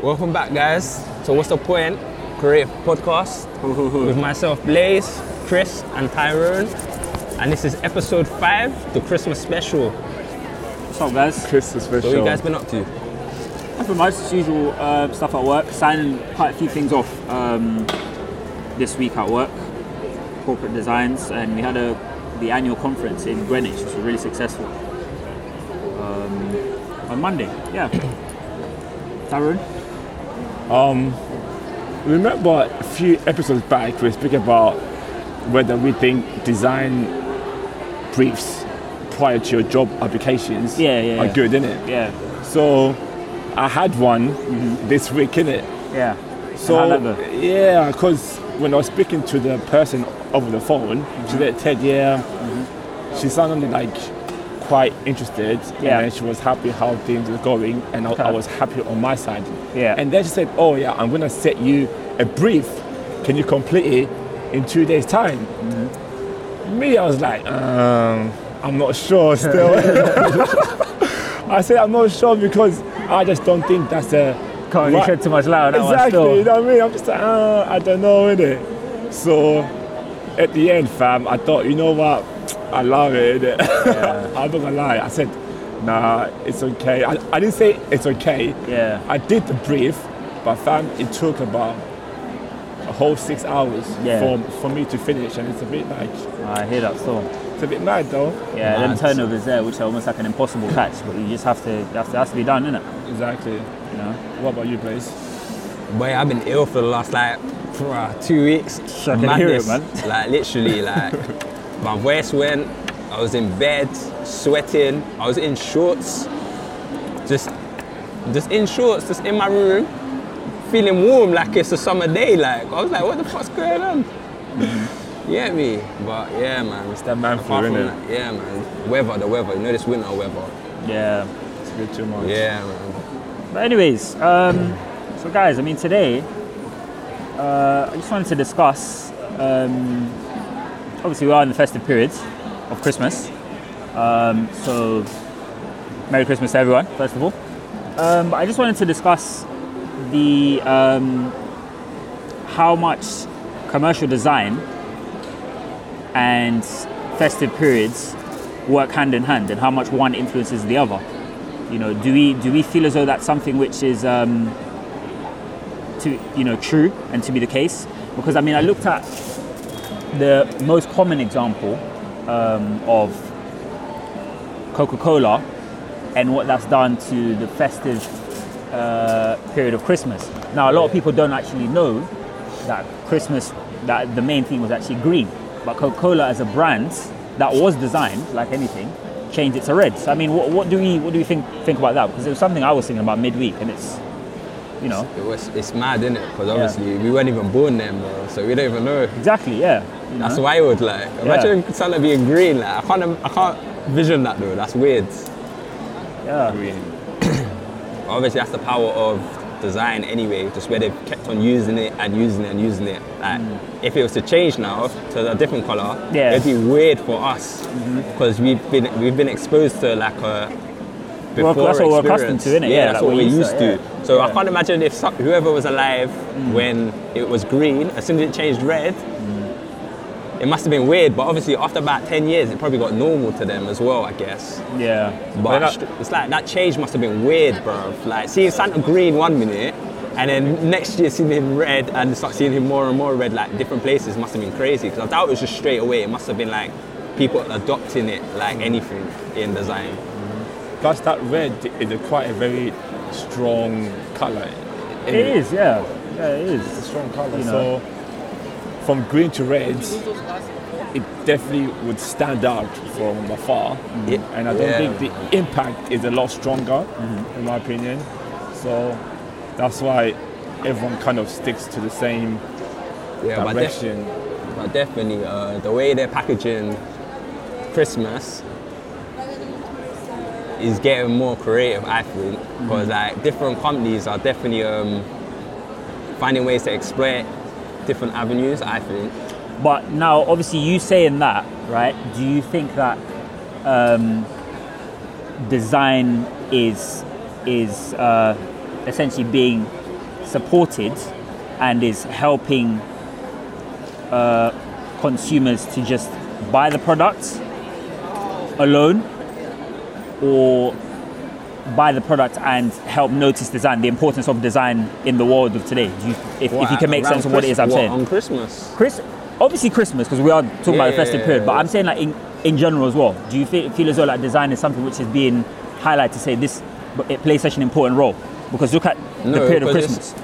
Welcome back, guys. So, what's the point? Creative podcast with myself, Blaze, Chris, and Tyrone. And this is episode five, the Christmas special. What's up, guys? Christmas special. What special. you guys been up to? Nothing much, as usual uh, stuff at work. Signing quite a few things off um, this week at work, corporate designs, and we had a the annual conference in Greenwich, which was really successful. Um, on Monday, yeah. Tyrone? Um, Remember a few episodes back we were speaking about whether we think design briefs prior to your job applications Yeah, yeah, are yeah. good, innit? Yeah, So I had one mm-hmm. this week, innit? yeah. So And how that go? yeah, because when I was speaking to the person over the phone, she mm-hmm. said, "Ted, yeah." Mm-hmm. She sounded like quite interested, Yeah. and she was happy how things were going, and I, I was happy on my side. Yeah. And then she said, "Oh yeah, I'm gonna set you a brief. Can you complete it in two days' time?" Mm-hmm. Me, I was like, um, "I'm not sure still." I said, "I'm not sure because I just don't think that's a." Can't right- too much light on that one Exactly, you know what I mean? I'm just like, uh, I don't know, innit? So at the end, fam, I thought, you know what? I love it, innit? I'm not gonna lie. I said, nah, it's okay. I, I didn't say it's okay. Yeah. I did the brief, but fam, it took about a whole six hours Yeah. for, for me to finish, and it's a bit like, I hear that still. it's a bit mad though. Yeah, them turnovers there, which are almost like an impossible catch, but you just have to, have to, it has to be done, innit? Exactly. You know? What about you, Blaze? Boy, I've been ill for the last like bruh, two weeks. I can hear it, Madness. Like literally, like my voice went. I was in bed, sweating. I was in shorts, just, just in shorts, just in my room, feeling warm like it's a summer day. Like I was like, what the fuck's going on? Yeah, me. But yeah, man. It's that man flu, that, yeah, man. Weather, the weather. You know this winter weather. Yeah. It's a bit too much. Yeah, man. But anyways, um, so guys, I mean today, uh, I just wanted to discuss. Um, obviously, we are in the festive periods of Christmas, um, so Merry Christmas to everyone, first of all. Um, I just wanted to discuss the um, how much commercial design and festive periods work hand in hand, and how much one influences the other. You know, do we do we feel as though that's something which is um, to you know true and to be the case? Because I mean, I looked at the most common example um, of Coca-Cola and what that's done to the festive uh, period of Christmas. Now, a lot of people don't actually know that Christmas, that the main theme was actually green, but Coca-Cola as a brand that was designed like anything changed it to red. So I mean, what, what do we what do we think think about that? Because it was something I was thinking about midweek, and it's you know It was, it's mad, isn't it? Because obviously we weren't even born then, bro. So we don't even know. exactly yeah. You That's know? wild. Like, imagine something being green. Like, I can't, I can't vision that though. That's weird. yeah. Green. Obviously, that's the power of design anyway. Just where they've kept on using it and using it and using it. Like, if it was to change now to a different color, Mm. Yeah. Mm-hmm. it'd be weird for us because we've been we've been exposed to like a Well, before that's what we're accustomed experience. to, innit? Yeah, Yeah, that's like what we're we're used used to to. yeah. So I Yeah. Mm. can't imagine if whoever was alive when it was green, as soon as it changed red, it must have been weird. But obviously, after about ten years, it probably got normal to them as well. I guess. Yeah. But that- it's like that change must have been weird, bro. Like seeing Santa green one minute, and then next year seeing him red, and start seeing him more and more red, like different places, must have been crazy. Because I doubt it was just straight away. It must have been like people adopting it like anything in design. Plus, that red is a quite a very strong color. It is, yeah. Yeah, it It's a strong color. You So, know. From green to red, it definitely would stand out from afar. Yeah. And I don't Yeah. think the impact is a lot stronger, in my opinion. So, that's why everyone kind of sticks to the same Yeah, but, def- direction. but definitely uh, the way they're packaging Christmas is getting more creative. I think because like different companies are definitely um, finding ways to exploit different avenues. I think. But now, obviously, you saying that, right? Do you think that um, design is is uh, essentially being supported and is helping uh, consumers to just buy the products alone or buy the product and help notice design, the importance of design in the world of today. You, if, if you can make sense of what it is I'm saying. On Christmas. Chris, obviously Christmas because we are talking about the festive yeah, period, but. I'm saying like in, in general as well. Do you feel, feel as though like design is something which is being highlighted to say this, but it plays such an important role? Because look at the period of Christmas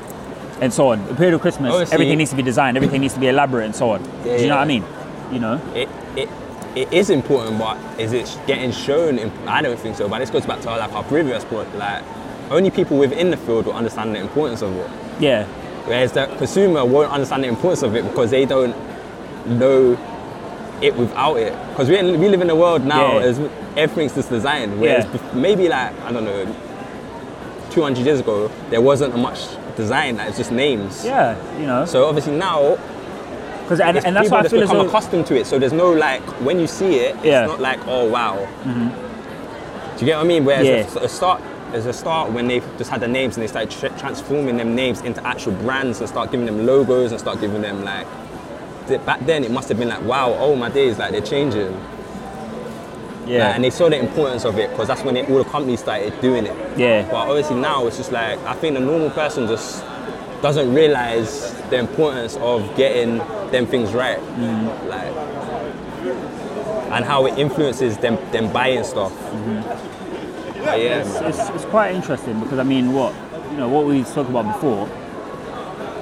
and so on. The period of Christmas, Obviously- everything needs to be designed, everything needs to be elaborate and so on. Do you know what I mean? You know? it, it, it is important, but is it getting shown? I don't think so. But this goes back to like our previous point. Like only people within the field will understand the importance of it, Yeah. whereas the consumer won't understand the importance of it because they don't know it without it. Because we we live in a world now Yeah. as everything's just designed. Whereas Yeah. maybe like I don't know, 200 years ago there wasn't much design. Like, it's just names. Yeah, you know. So obviously now Because and, and that's why I feel as become though accustomed to it. So there's no like when you see it, it's Yeah. not like oh wow. Mm-hmm. Do you get what I mean? Whereas Yeah. a, a start, there's a start when they just had the names and they started tra- transforming them names into actual brands and start giving them logos and start giving them like. Back then it must have been like wow, oh my days, like they're changing. yeah. Like, and they saw the importance of it because that's when it, all the companies started doing it. Yeah. But obviously now it's just like I think the normal person just doesn't realize the importance of getting them things right, Mm. like, and how it influences them them buying stuff. But yeah, it's, it's, it's quite interesting because I mean, what you know, what we spoke about before.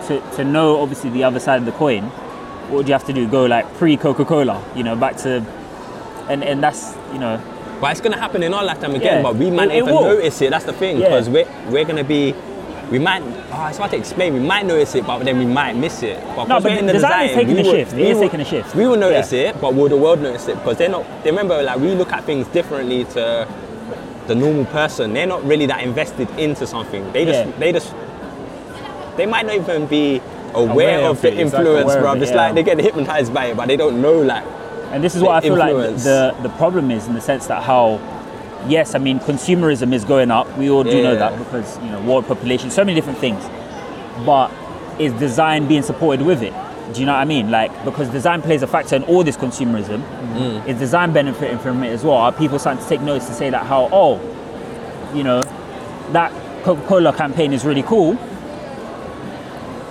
To, to know obviously the other side of the coin, what would you have to do? Go like pre Coca Cola, you know, back to, and and that's you know, but it's gonna happen in our lifetime again. Yeah. But we might not even will. notice it. That's the thing Yeah. because we're we're gonna be. We might, oh, it's hard to explain. We might notice it, but then we might miss it. But No, but in the design is taking a shift. It will- taking a shift. We will notice Yeah. it, but will the world notice it? Because they're not. They remember, like we look at things differently to the normal person. They're not really that invested into something. They just, Yeah. they just, they might not even be aware, Aware of of the it, influence, of bro. it, It's yeah. like they get hypnotized by it, but they don't know, like. and this is what I The feel like the the problem is in the sense that how, yes, I mean consumerism is going up. We all do know that because you know world population, so many different things, but is design being supported with it? Do you know what I mean? Like because design plays a factor in all this consumerism. Mm. Is design benefiting from it as well? Are people starting to take notice to say that how oh, you know, that Coca-Cola campaign is really cool.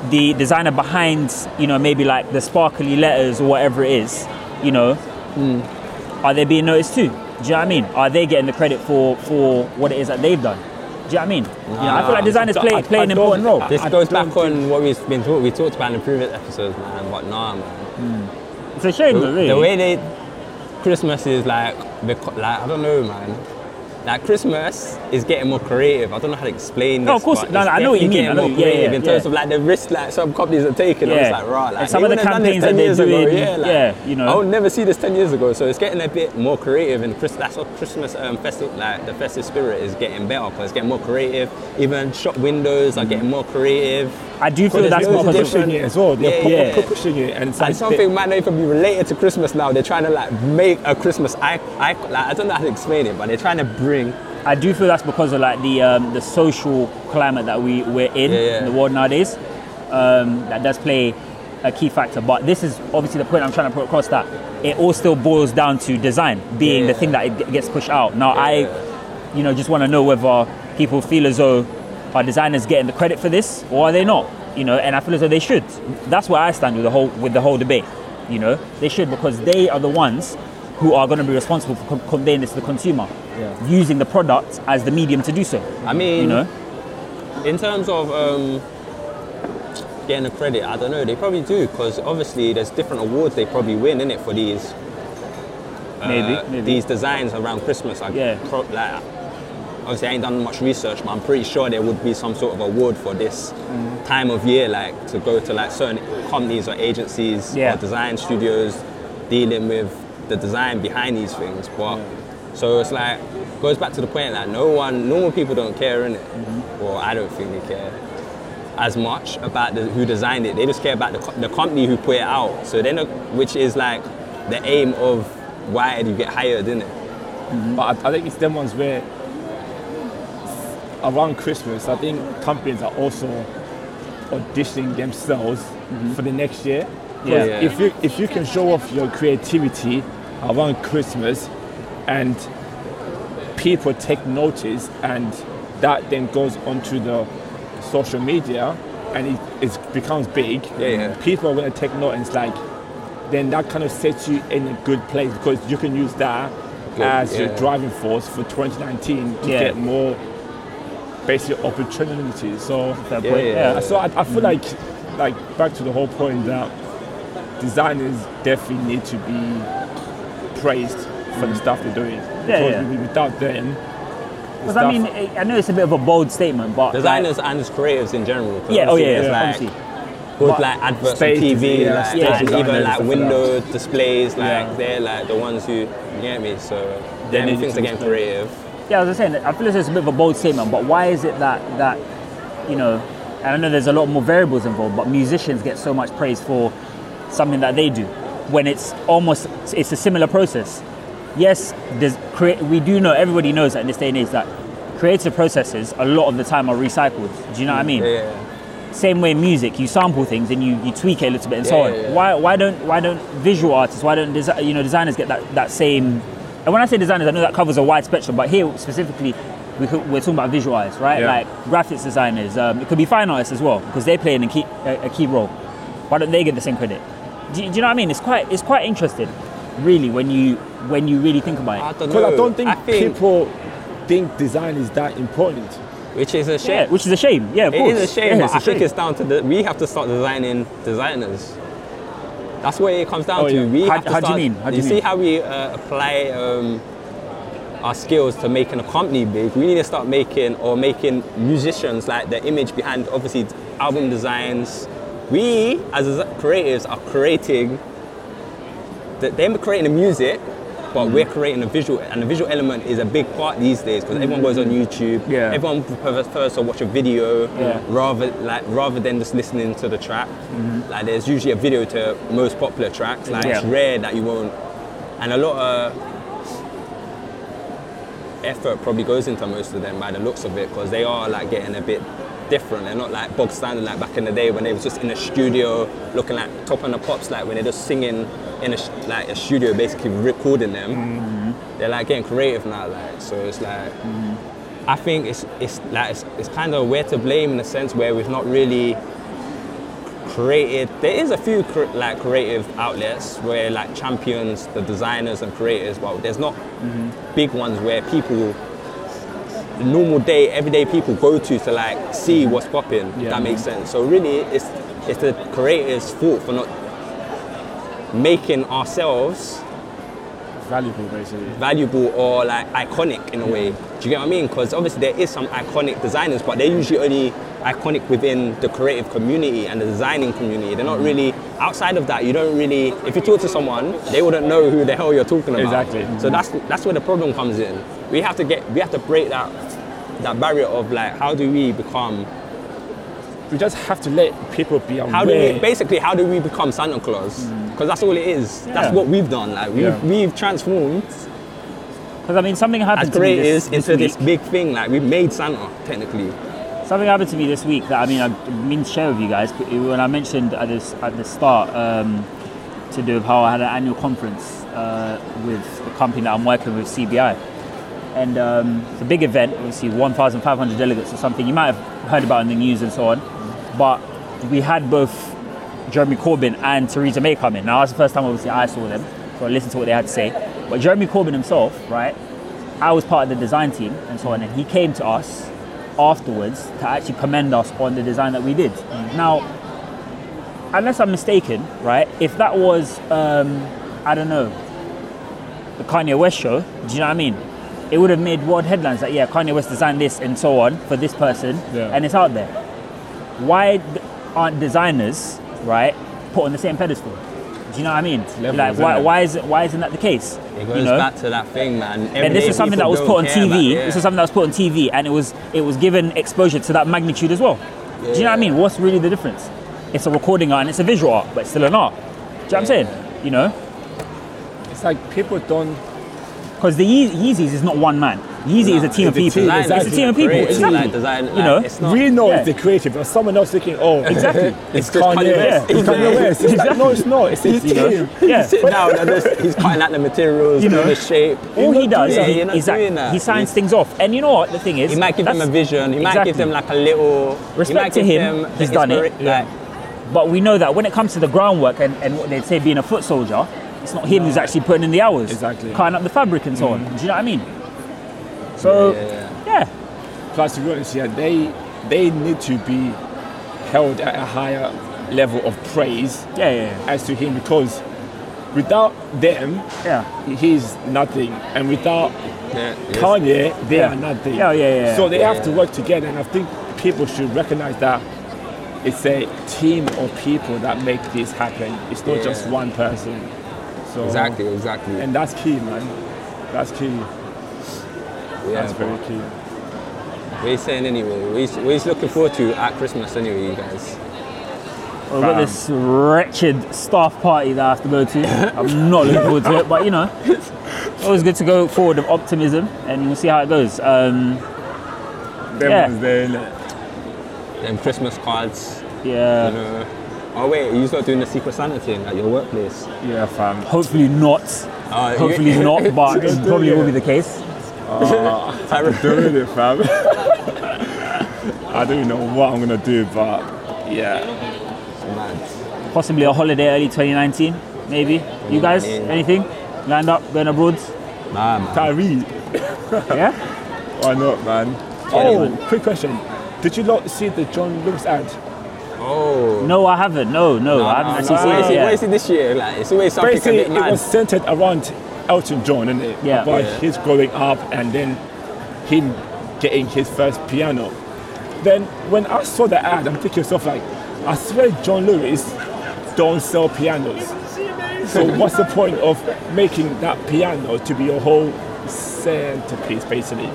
The designer behind, you know, maybe like the sparkly letters or whatever it is, you know, are they being noticed too? Do you know what I mean? Are they getting the credit for for what it is that they've done? Do you know what I mean? you know, I feel like designers I- play I- play an I important role. This I goes don't back on what we've been talk- we talked about in the previous episodes, man. But nah, man. It's a shame, though, really. The way they Christmas is like, like I don't know, man. Like Christmas is getting more creative. I don't know how to explain this. No, of course. but No, it's no, I know what you definitely mean. I getting know- more yeah, yeah, creative in terms yeah. of like the risk like some companies are taking. I Yeah. was like, right, like And some of the wouldn't have done this campaigns that they're years ago, doing, yeah, like, yeah, you know. I would never see this ten years ago. So it's getting a bit more creative, and Chris, that's what Christmas um, festive, like the festive spirit is getting better because it's getting more creative. Even shop windows are getting more creative. I do feel that's loads of because of, different- pushing it as well. They're Yeah, pu- yeah. pu- pushing it, and it's like And something might not even be related to Christmas now. They're trying to like make a Christmas icon. Like, I don't know how to explain it, but they're trying to bring. I do feel that's because of like the um, the social climate that we we're in Yeah, yeah. in the world nowadays. Um, that does play a key factor. But this is obviously the point I'm trying to put across that it all still boils down to design being the Yeah. thing that it gets pushed out. Now. I, you know, just want to know whether people feel as though are designers getting the credit for this or are they not? You know, and I feel as though they should. That's where I stand with the whole with the whole debate. You know, they should because they are the ones who are going to be responsible for con- conveying this to the consumer, using the product as the medium to do so. I mean, You know, in terms of um, getting the credit, I don't know. They probably do because obviously there's different awards they probably win in it for these. uh, Maybe, maybe. these designs around Christmas. Like, Yeah. pro- like, obviously, I ain't done much research, but I'm pretty sure there would be some sort of award for this Mm. time of year, like to go to like certain companies or agencies Yeah. or design studios dealing with the design behind these things. But so it's like goes back to the point that no one, normal people don't care in it, Mm-hmm. or I don't think they care as much about the, who designed it. They just care about the, the company who put it out. So then, which is like the aim of why you get hired in it. But I, I think it's them ones where around Christmas, I think companies are also auditioning themselves for the next year. Yeah. Yeah. If you if you can show off your creativity around Christmas, and people take notice, and that then goes onto the social media, and it, it becomes big. Yeah, yeah. People are going to take it's like, then that kind of sets you in a good place because you can use that Good, as your driving force for 2019 to Yeah. get more basic opportunities. So Yeah, yeah. Yeah. so I, I feel like, like back to the whole point that designers definitely need to be praised for the mm. stuff they're doing. Yeah, yeah. without them, Because I mean, I I know it's a bit of a bold statement, but like- Designers and just creatives in general. 'cause yeah, oh yeah, there's, yeah, like, obviously. But like adverts on TV, yeah, like, stage and even like stuff like window displays, like Yeah. they're like the ones who you get me. So They yeah, things to are getting display. creative. Yeah, as I was saying, I feel as it's a bit of a bold statement, but why is it that that you know? And I know there's a lot more variables involved, but musicians get so much praise for something that they do when it's almost it's a similar process. Yes, we do know everybody knows that in this day and age that creative processes a lot of the time are recycled. Do you know what I mean? Yeah, Same way music, you sample things and you, you tweak it a little bit and so on. yeah, yeah. Why why don't why don't visual artists, why don't desi- you know designers get that, that same? And when I say designers, I know that covers a wide spectrum, but here specifically, we could, we're talking about visual artists, right? Yeah. Like graphics designers. Um, it could be fine artists as well because they're playing a key a, a key role. Why don't they get the same credit? Do, you- do you know what I mean? It's quite it's quite interesting, really, when you when you really think about it. I it. don't know. I don't think, I think people think design is that important. which is a shame. Yeah, which is a shame. Yeah, of It course. is a shame, Yeah, but I think it's down to the. We have to start designing designers. That's what it comes down Oh, to. yeah. We How- have to how do you mean? How do you see mean? how we uh, apply um, our skills to making a company big? We need to start making or making musicians like the image behind, obviously, album designs. We as creatives are creating. The, they're creating the music, but we're creating a visual, and the visual element is a big part these days because everyone goes on YouTube. Yeah. Everyone prefers to watch a video Yeah. rather like rather than just listening to the track. mm. Like there's usually a video to most popular tracks. Like it's rare that you won't, and a lot of effort probably goes into most of them by the looks of it because they are like getting a bit different. They're not like bog standard like back in the day when they was just in a studio looking like top on the pops like when they're just singing in a like a studio basically recording them. Mm-hmm. They're like getting creative now like so it's like. Mm-hmm. I think it's it's like it's, it's kind of we're to blame in a sense where we've not really created. There is a few cr- like creative outlets where like champions the designers and creators, but there's not mm-hmm. big ones where people, normal day, everyday people go to to like see mm-hmm. what's popping. if Yeah. That makes sense. So really, it's it's the creators' fault for not making ourselves Valuable, basically. valuable or like iconic in a way. Do you get what I mean? Because obviously there is some iconic designers, but they're usually only iconic within the creative community and the designing community. They're not mm-hmm. really outside of that. You don't really. If you talk to someone, they wouldn't know who the hell you're talking about. Exactly. So that's that's where the problem comes in. We have to get. We have to break that that barrier of like how do we become We just have to let people be aware. how do we basically how do we become Santa Claus mm. because that's all it is that's what we've done like we've, Yeah. we've transformed Because I mean, something happened as to me creators this, this into this big thing like we've made Santa technically Something happened to me this week that I mean I mean to share with you guys. When I mentioned at this at the start um, to do with how I had an annual conference uh, with the company that I'm working with, CBI, and um, it's a big event. Obviously, 1,500 delegates or something. You might have heard about in the news and so on. But we had both Jeremy Corbyn and Theresa May come in. Now that's the first time obviously I saw them, so I listened to what they had to say. But Jeremy Corbyn himself, right? I was part of the design team and so on, and he came to us afterwards to actually commend us on the design that we did. Now, unless I'm mistaken, right? If that was, um, I don't know, the Kanye West show, do you know what I mean? It would have made world headlines like, yeah, Kanye West designed this and so on for this person, Yeah. and it's out there. Why aren't designers, right, put on the same pedestal? Do you know what I mean? levels, like, why, why is it, why isn't that the case? It goes you know? back to that thing, man. and this is something that was put on TV. about- yeah. This is something that was put on TV, and it was it was given exposure to that magnitude as well. Do you know what I mean? What's really the difference? It's a recording art and it's a visual art, but it's still an art. Do you know what I'm saying? You know, It's like people don't. because the Ye- Yeezys is not one man. Yeezy is a team of people. team, It's a team of people. Creative, Exactly. like, design, you know, it's not, we know yeah. it's the creative, but someone else thinking, oh, Exactly. it's, It's Kanye Kanye West. West. It's Kanye West. It's like, no, it's not. It's his You team. Yeah. sit down and just, he's cutting out the materials, You you know. know, the shape. All he not does, doing he, it, you're not he's like- doing that. he signs He's- things off. And you know what? The thing is, He might give them a vision. He might give them like a little. Respect to him, he's done it. But we know that when it comes to the groundwork and, and what they'd say being a foot soldier, it's not him who's actually putting in the hours. Exactly. Mm. Cutting up the fabric and so on. Do you know what I mean? So, yeah, yeah. yeah. Plus, to be honest, yeah, they they need to be held at a higher level of praise Yeah, yeah, as to him because without them, yeah. he's nothing, and without yeah, yes. Kanye, they Yeah. are nothing. Yeah, yeah, yeah. So they Yeah, have to work together, and I think people should recognize that it's a team of people that make this happen. It's not just one person. So Exactly, exactly. and that's key, man. That's key. Yeah, That's very key. What are you saying anyway? What are you, what are looking forward to at Christmas anyway, you guys? We've got this wretched staff party that I have to go to. I'm not looking forward to it, but you know, always good to go forward with optimism and we'll see how it goes. Um, Them Yeah. there? Them Christmas cards, yeah, you know. Oh wait, you're not doing the Secret Santa thing at your workplace. Yeah, fam. hopefully not. Oh, you- Hopefully not, but it probably will be the case. Tyra- Doing it, fam. I don't know what I'm gonna do, but yeah. Mad. Possibly a holiday early 2019, maybe. You guys, anything lined up going abroad? Nah, man. Tyree, Yeah. why not, man? Oh, quick question. Did you not see the John Lewis ad? Oh. No, I haven't. No, no, Nah, I haven't nah, actually nah. seen it. Yet. is it this year? Like, it's always something Basically, it was centered around Elton John, isn't it? Yeah. About Yeah. his growing up and then him getting his first piano. Then when I saw the ad, I'm thinking to myself like, I swear John Lewis don't sell pianos. So what's the point of making that piano to be a whole centerpiece, basically?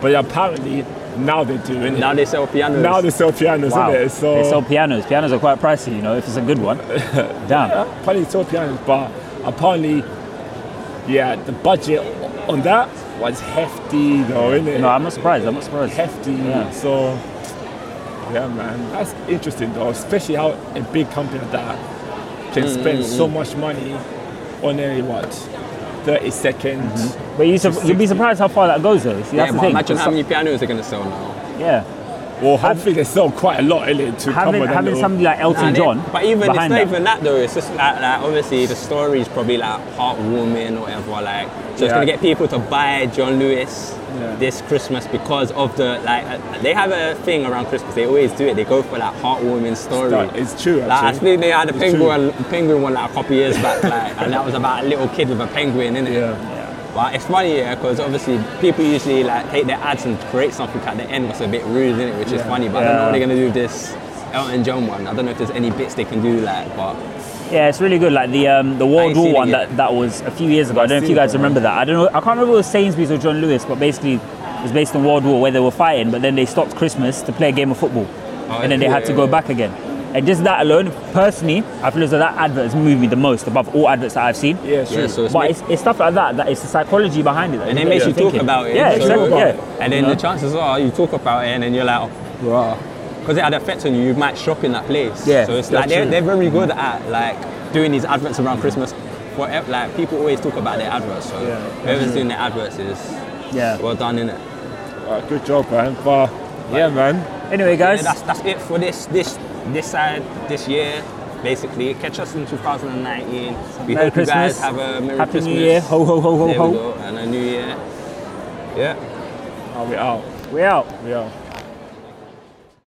But apparently now they do, innit? Now they sell pianos. Now they sell pianos, Wow. innit? So They sell pianos. Pianos are quite pricey, you know, if it's a good one. Damn. apparently they sell pianos, but apparently, yeah, the budget on that was hefty, though, isn't it? No, I'm not surprised. I'm not surprised. hefty. Yeah. So, yeah, man, that's interesting though, especially how a big company like that can Mm, spend so much money on a what, 30 seconds. But you, sur- you'll be surprised how far that goes, though. See, Yeah, that's the thing. imagine how many pianos they're gonna sell now. Yeah. Well, hopefully they sell quite a lot in it to Having, cover that having little- somebody like Elton And John. it- but even it's not that. even that though. It's just like, like obviously the story is probably like heartwarming or whatever. Like so it's gonna get people to buy John Lewis Yeah. this Christmas because of the like uh, they have a thing around Christmas. They always do it. They go for that like heartwarming story. It's true, Like, I actually. think they had a It's penguin penguin one like a couple years back, like, and that was about a little kid with a penguin in it. Yeah. But it's funny, yeah, because obviously people usually like take their ads and create something at the end was a bit rude, in it, which is funny. But I don't know what they're gonna do with this Elton John one. I don't know if there's any bits they can do, like, but Yeah, it's really good. Like the um, the World War one that, that was a few years ago. I don't know if you guys remember that. I don't know. I can't remember if it was Sainsbury's or John Lewis, but basically it was based on World War where they were fighting, but then they stopped Christmas to play a game of football, Oh, and then they had to go back again. And just that alone, personally, I feel as though that advert has moved me the most above all adverts that I've seen. Yeah, sure. yeah, so it's But it's, it's stuff like that. That it's the psychology behind it. and it gets makes you talk thinking. about it. Yeah, so- exactly. Yeah. it. And then You know? the chances are you talk about it and then you're like, oh, because it had effect on you, you might shop in that place. Yeah, So it's like they're, they're very good at like doing these adverts around Christmas. Whatever, like people always talk about their adverts. So Yeah. whoever's doing their adverts is Yeah. well done in it. Uh, good job, man. But yeah, man. Anyway, guys. Yeah, that's that's it for this this this side this year. Basically, catch us in 2019. We Merry hope you guys have a Merry Happy Christmas. New Year. Ho ho ho ho There ho. and a New Year. Yeah. Are we out? We out. We out.